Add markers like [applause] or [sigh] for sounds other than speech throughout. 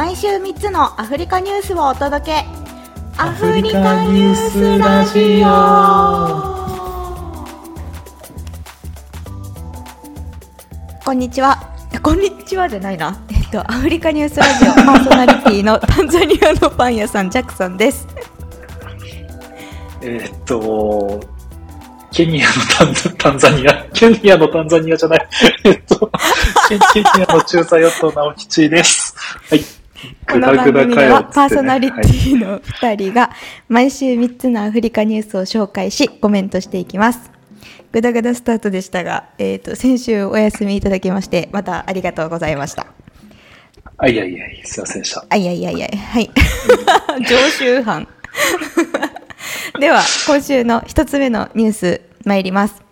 毎週3つのアフリカニュースをお届け。アフリカニュースラジオ。こんにちは。こんにちはじゃないな。えっとアフリカニュースラジオパーソナリティの [laughs] タンザニアのパン屋さんジャックさんです。えーっと、ケニアのタンザタンザニア、ケニアのタンザニアじゃない、えっと、ケケニアの中佐与党直吉です。はい。この番組ではパーソナリテはいィの2人が毎週3つのアフリカニュースを紹介しコメントしていきます。ぐだぐだスタートでしたが、えー、と先週お休みいただきましてまたありがとうございました。あ、いやいやいや、すいませんでした。あいやいやいやはい常習犯 [laughs] では今週の一つ目のニュース参ります、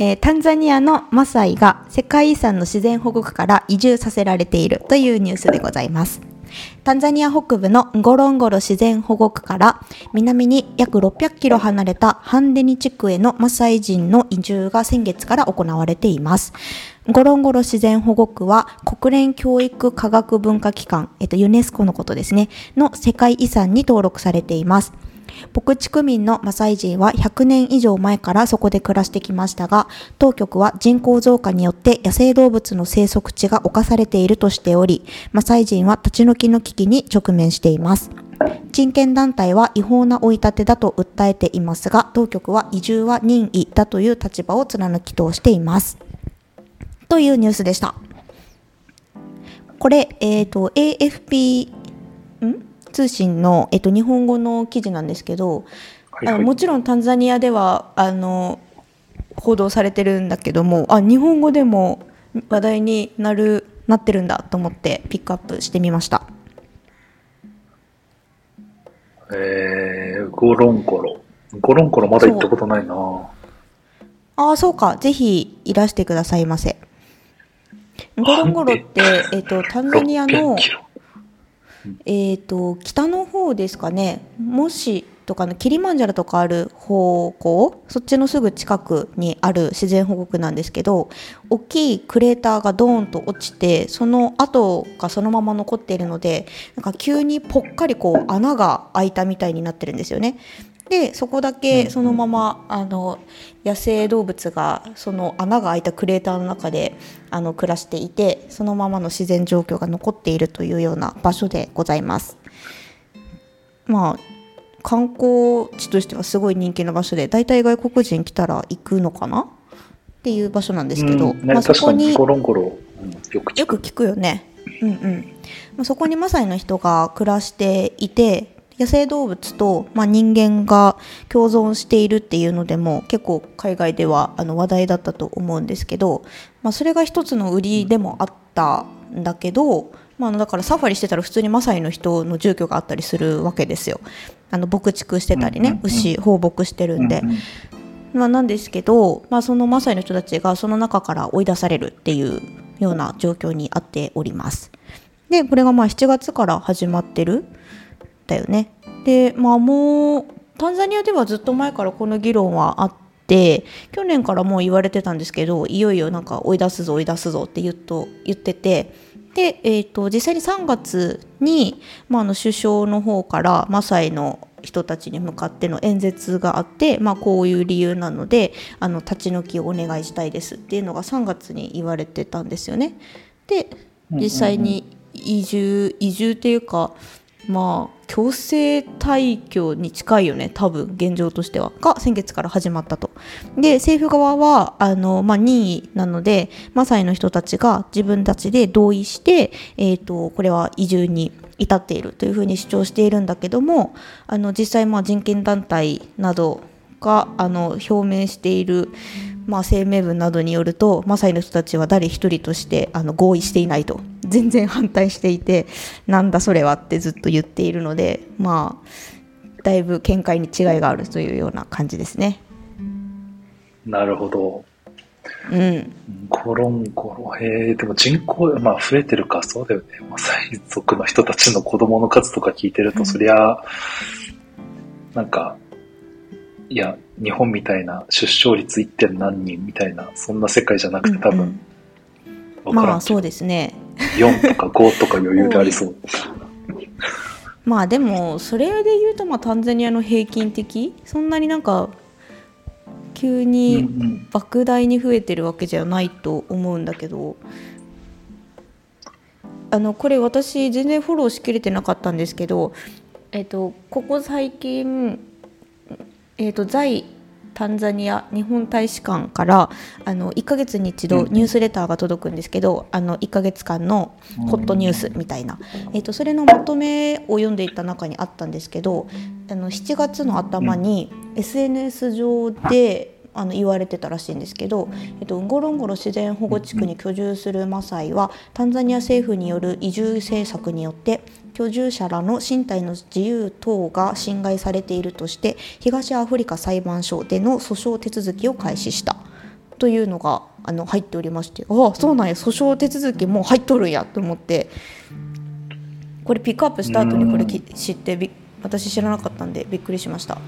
えータンザニアのマサイが世界遺産の自然保護区から移住させられているというニュースでございますタンザニア北部のゴロンゴロ自然保護区から南に約600キロ離れたハンデニ地区へのマサイ人の移住が先月から行われています。ゴロンゴロ自然保護区は国連教育科学文化機関、えっと、ユネスコのことですね、の世界遺産に登録されています。牧地区民のマサイ人は100年以上前からそこで暮らしてきましたが、当局は人口増加によって野生動物の生息地が侵されているとしており、マサイ人は立ち退きの危機に直面しています。人権団体は違法な追い立てだと訴えていますが、当局は移住は任意だという立場を貫き通しています。というニュースでした。これ、えっ、と、AFP、ん？通信の、えっと日本語の記事なんですけど、はいはい。あのもちろんタンザニアではあの報道されてるんだけどもあ日本語でも話題になるなってるんだと思ってピックアップしてみました。えー、ゴロンゴロ。ゴロンゴロまだ行ったことないな。ああそうか。ぜひいらしてくださいませ。ゴロンゴロって、えっとタンザニアのえ。えー、と北の方ですかねもしとかのキリマンジャロとかある方向そっちのすぐ近くにある自然保護区なんですけど大きいクレーターがドーンと落ちてその跡がそのまま残っているのでなんか急にぽっかりこう穴が開いたみたいになってるんですよね。でそこだけそのままあの野生動物がその穴が開いたクレーターの中であの暮らしていてそのままの自然状況が残っているというような場所でございます。まあ観光地としてはすごい人気の場所で大体外国人来たら行くのかな？っていう場所なんですけど、うんねまあ、そこにゴロンゴロ、うんよく聞く。よく聞くよね。うんうん。まあ、そこにマサイの人が暮らしていて、野生動物と、まあ、人間が共存しているっていうのでも結構海外ではあの話題だったと思うんですけど、まあ、それが一つの売りでもあったんだけど、まあだからサファリしてたら普通にマサイの人の住居があったりするわけですよ。あの牧畜してたりね、牛放牧してるんで。まあ、なんですけど、まあ、そのマサイの人たちがその中から追い出されるっていうような状況にあっております。でこれがまあ7月から始まってるだよね。でまあもうタンザニアではずっと前からこの議論はあって去年からもう言われてたんですけどいよいよなんか追い出すぞ追い出すぞって言っと言っててで、えー、と実際に3月に、まあ、あの首相の方からマサイの人たちに向かっての演説があって、まあ、こういう理由なのであの立ち退きをお願いしたいですっていうのが3月に言われてたんですよね。で実際に移住移住っていうかまあ強制退去に近いよね多分現状としてはが先月から始まったと。で政府側はあの、まあ、任意なのでマサイの人たちが自分たちで同意して、えー、とこれは移住に至っているというふうに主張しているんだけどもあの実際まあ人権団体などがあの表明している、まあ、声明文などによるとマサイの人たちは誰一人としてあの合意していないと全然反対していてなんだそれはってずっと言っているのでまあだいぶ見解に違いがあるというような感じですね。なるほど。うん、ゴロンゴロ。へえ、でも人口、まあ増えてるか、そうだよね。マサイ族の人たちの子供の数とか聞いてると、うんそりゃ、なんか、いや、日本みたいな出生率 1. 点何人みたいな、そんな世界じゃなくて多分、まあそうですね。4とか5とか余裕でありそう。[laughs] まあでもそれで言うとまあタンザニアの平均的そんなになんか急にん莫大に増えてるわけじゃないと思うんだけどあのこれ私全然フォローしきれてなかったんですけど、えっとここ最近、えっと在タンザニア日本大使館からあの1ヶ月に一度うん。ニュースレターが届くんですけど、あの1ヶ月間のホットニュースみたいな、えっとそれのまとめを読んでいった中にあったんですけどあの7月の頭に SNS 上であの言われてたらしいんですけど、えっと、ンゴロンゴロ自然保護地区に居住するマサイはタンザニア政府による移住政策によって居住者らの身体の自由等が侵害されているとして東アフリカ裁判所での訴訟手続きを開始した。というのがあの入っておりましてああそうなんや訴訟手続きもう入っとるんやと思って。これピックアップした後にこれき知ってび私知らなかったんでびっくりしました。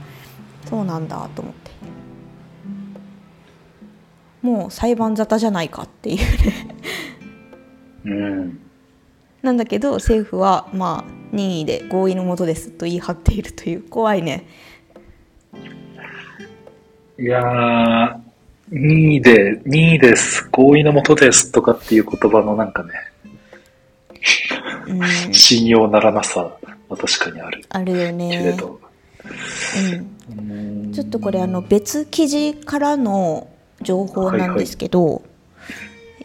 そうなんだと思ってもう裁判沙汰じゃないかっていう。ねうん。なんだけど政府はまあ任意で合意のもとですと言い張っているという。怖いね。いやー、2位で、2位です、合意のもとですとかっていう言葉のなんかね、うん。信用ならなさは確かにある。あるよけれね、ど。ちょっとこれあの別記事からの情報なんですけど、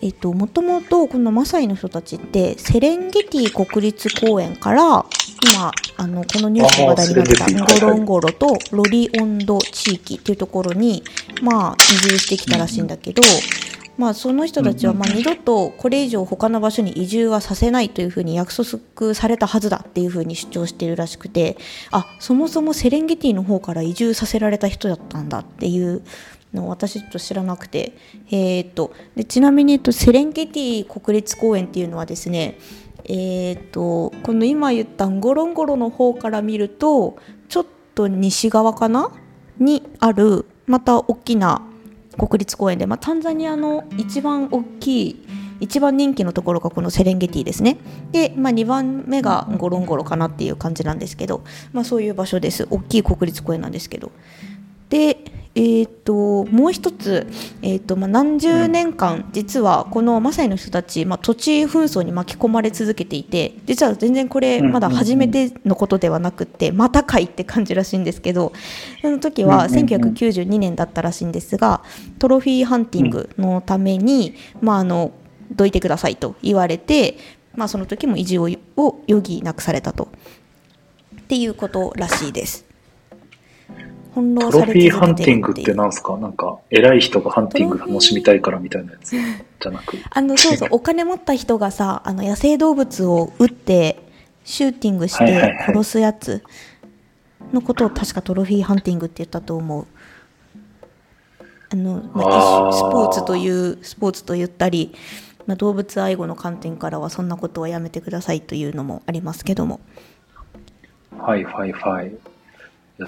えっともともとこのマサイの人たちってセレンゲティ国立公園から今あのこのニュースの話題になってたゴロンゴロとロリオンド地域っていうところにまあ移住してきたらしいんだけど、まあその人たちはまあ二度とこれ以上他の場所に移住はさせないというふうに約束されたはずだっていうふうに主張しているらしくてあそもそもセレンゲティの方から移住させられた人だったんだっていうの私ちょっと知らなくて。えー、とでちなみに、えっと、セレンゲティ国立公園っていうのはですねえー、とこの今言ったゴロンゴロの方から見るとちょっと西側かな？にあるまた大きな国立公園で、まあ、タンザニアの一番大きい一番人気のところがこのセレンゲティですね。で、まあ、2番目がゴロンゴロかなっていう感じなんですけど、まあ、そういう場所です。大きい国立公園なんですけど。でえー、ともう一つ、えーとまあ、何十年間実はこのマサイの人たち、まあ、土地紛争に巻き込まれ続けていて実は全然これまだ初めてのことではなくってまたかいって感じらしいんですけどその時はうんうんうん。1992年だったらしいんですがトロフィーハンティングのために、まあ、あのどいてくださいと言われて、まあ、その時も移住をを余儀なくされたと。っていうことらしいです。翻弄されトロフィーハンティングってなんすか？なんか、偉い人がハンティング楽しみたいからみたいなやつじゃなく。[laughs] あのそうそうお金持った人がさあの野生動物を撃ってシューティングして殺すやつのことを確かトロフィーハンティングって言ったと思う。あの、まあスポーツというスポーツと言ったり、まあ、動物愛護の観点からはそんなことはやめてくださいというのもありますけども。はいはいはい。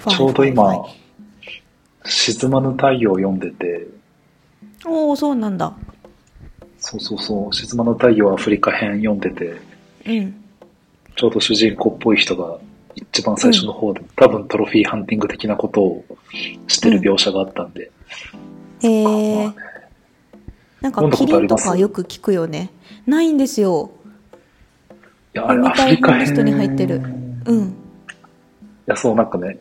ちょうど今沈まぬ太陽を読んでて、おおそうなんだ。そうそうそう、沈まぬ太陽アフリカ編読んでて、うん。ちょうど主人公っぽい人が一番最初の方で、多分トロフィーハンティング的なことをしてる描写があったんで、へまえあ。なんかキリンとかよく聞くよね。ないんですよ。いや、あれアフリカ編。リストに入ってる。いうん。や、そう、なんかね、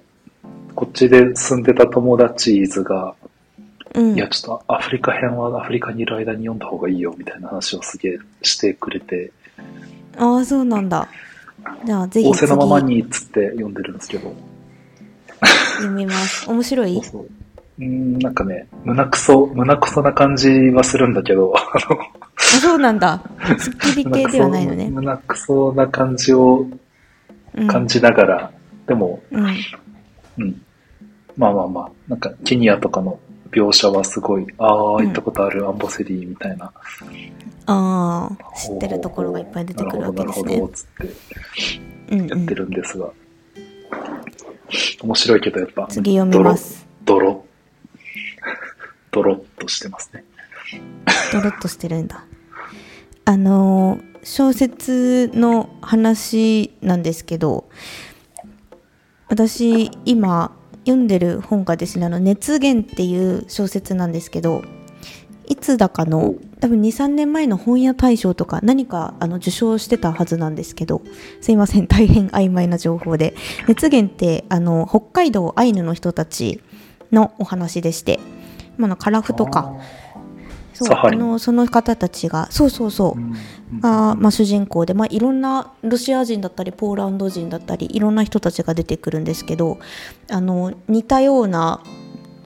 こっちで住んでた友達図が、うん。いや、ちょっとアフリカ編はアフリカにいる間に読んだ方がいいよ、みたいな話をすげえしてくれて、ああそうなんだ。じゃあぜひ次仰せのままにっつって読んでるんですけど、読みます。面白い？そうそう。うーん、なんかね、胸くそ、胸くそな感じはするんだけど、あの、あそうなんだ。スッキリ系ではないのね。[laughs] 胸くそな感じをうん。感じながら、でも、うん。うん。まあまあまあ、なんかケニアとかの描写はすごい、ああ、うん行ったことあるアンボセリーみたいな。ああ知ってるところがいっぱい出てくるわけですねなるほど、なるほど、つってうんうんやってるんですが。面白いけどやっぱ、次読みますドロ、ドロ、ドロっ [laughs] としてますね。ドロッとしてるんだあのー小説の話なんですけど私今読んでる本がですね「あの熱源」っていう小説なんですけどいつだかの多分23年前の本屋大賞とか何かあの受賞してたはずなんですけどすいません大変曖昧な情報で。熱源ってあの北海道アイヌの人たちのお話でして、まあ、のカラフとかそうあのその方たちがそうそうそう、うんが、まあ、主人公で、まあ、いろんなロシア人だったりポーランド人だったりいろんな人たちが出てくるんですけどあの似たような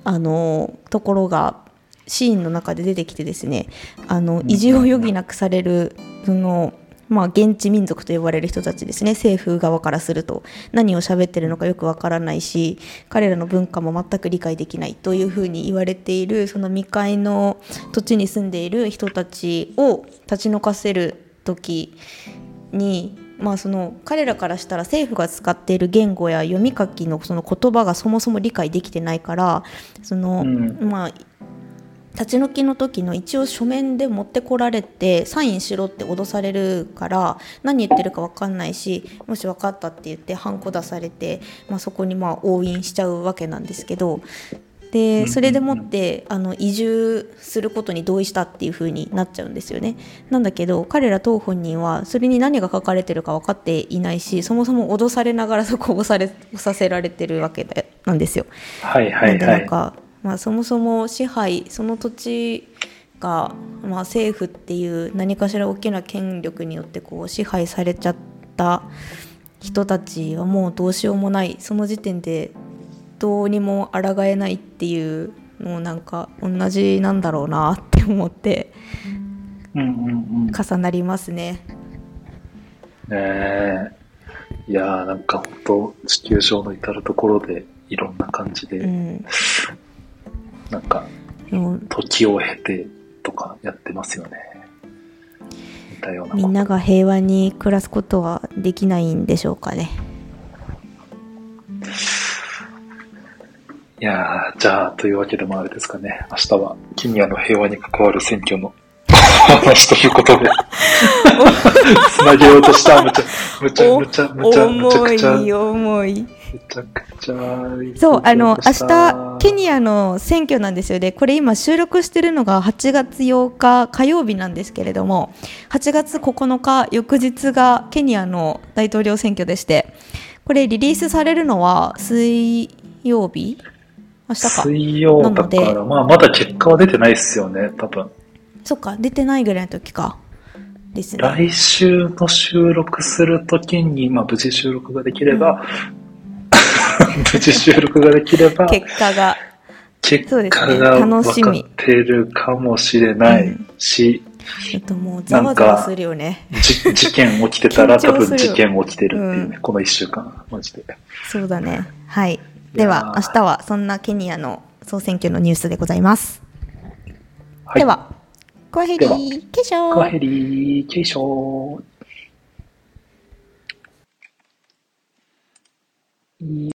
あのところがシーンの中で出てきてですねあの移住を余儀なくされるその、まあ、現地民族と呼ばれる人たちですね。政府側からすると。何を喋ってるのかよくわからないし彼らの文化も全く理解できないというふうに言われているその未開の土地に住んでいる人たちを立ち退かせる時に、まあ、その彼らからしたら政府が使っている言語や読み書きのその言葉がそもそも理解できてないからその、うん。まあ立ち退きの時の一応書面で持ってこられてサインしろって脅されるから何言ってるか分かんないしもし分かったって言ってハンコ出されて、まあ、そこにまあ押印しちゃうわけなんですけどでそれでもってあの移住することに同意したっていう風になっちゃうんですよね。なんだけど彼ら当本人はそれに何が書かれてるか分かっていないしそもそも脅されながらそこを押され押させられてるわけでなんですよ。はいはないはい。なんか、まあ、そもそも支配その土地が、まあ、政府っていう何かしら大きな権力によってこう支配されちゃった人たちはもうどうしようもないその時点でどうにも抗えないっていうのをなんか同じなんだろうなって思ってうんうんうん。ね重なりますね。え。いやーなんか本当地球上の至るところでいろんな感じで、うん、なんか時を経てとかやってますよね。よ。みんなが平和に暮らすことはできないんでしょうかね。いやーじゃあ、というわけでもあれですかね。明日は、ケニアの平和に関わる選挙の話ということで、[laughs] つなげようとした。むちゃ、むちゃ、むちゃ、むちゃ、むちゃ重くちゃ、むい重い。ちゃくちゃ、そう、あの、明日、ケニニアの選挙なんですよね。これ今収録してるのが8月8日火曜日なんですけれども、8月9日翌日がケニアの大統領選挙でして、これリリースされるのは水曜日？明日か。水曜だから、まあ、まだ結果は出てないですよね、多分。そっか、出てないぐらいの時か。ですね。来週の収録するときに、まあ、無事収録ができれば、無事収録ができれば、結果が。結そうですね果が分かってるかもしれないし、ちょっともうざわざわするよね。じ [laughs] 事件起きてたら多分事件起きてるっていうね、うんこの一週間、マジで。そうだね。はい。では、明日はそんなケニアの総選挙のニュースでございます。はい、では、コアヘリー、ケショーカヘリー、ケイショー。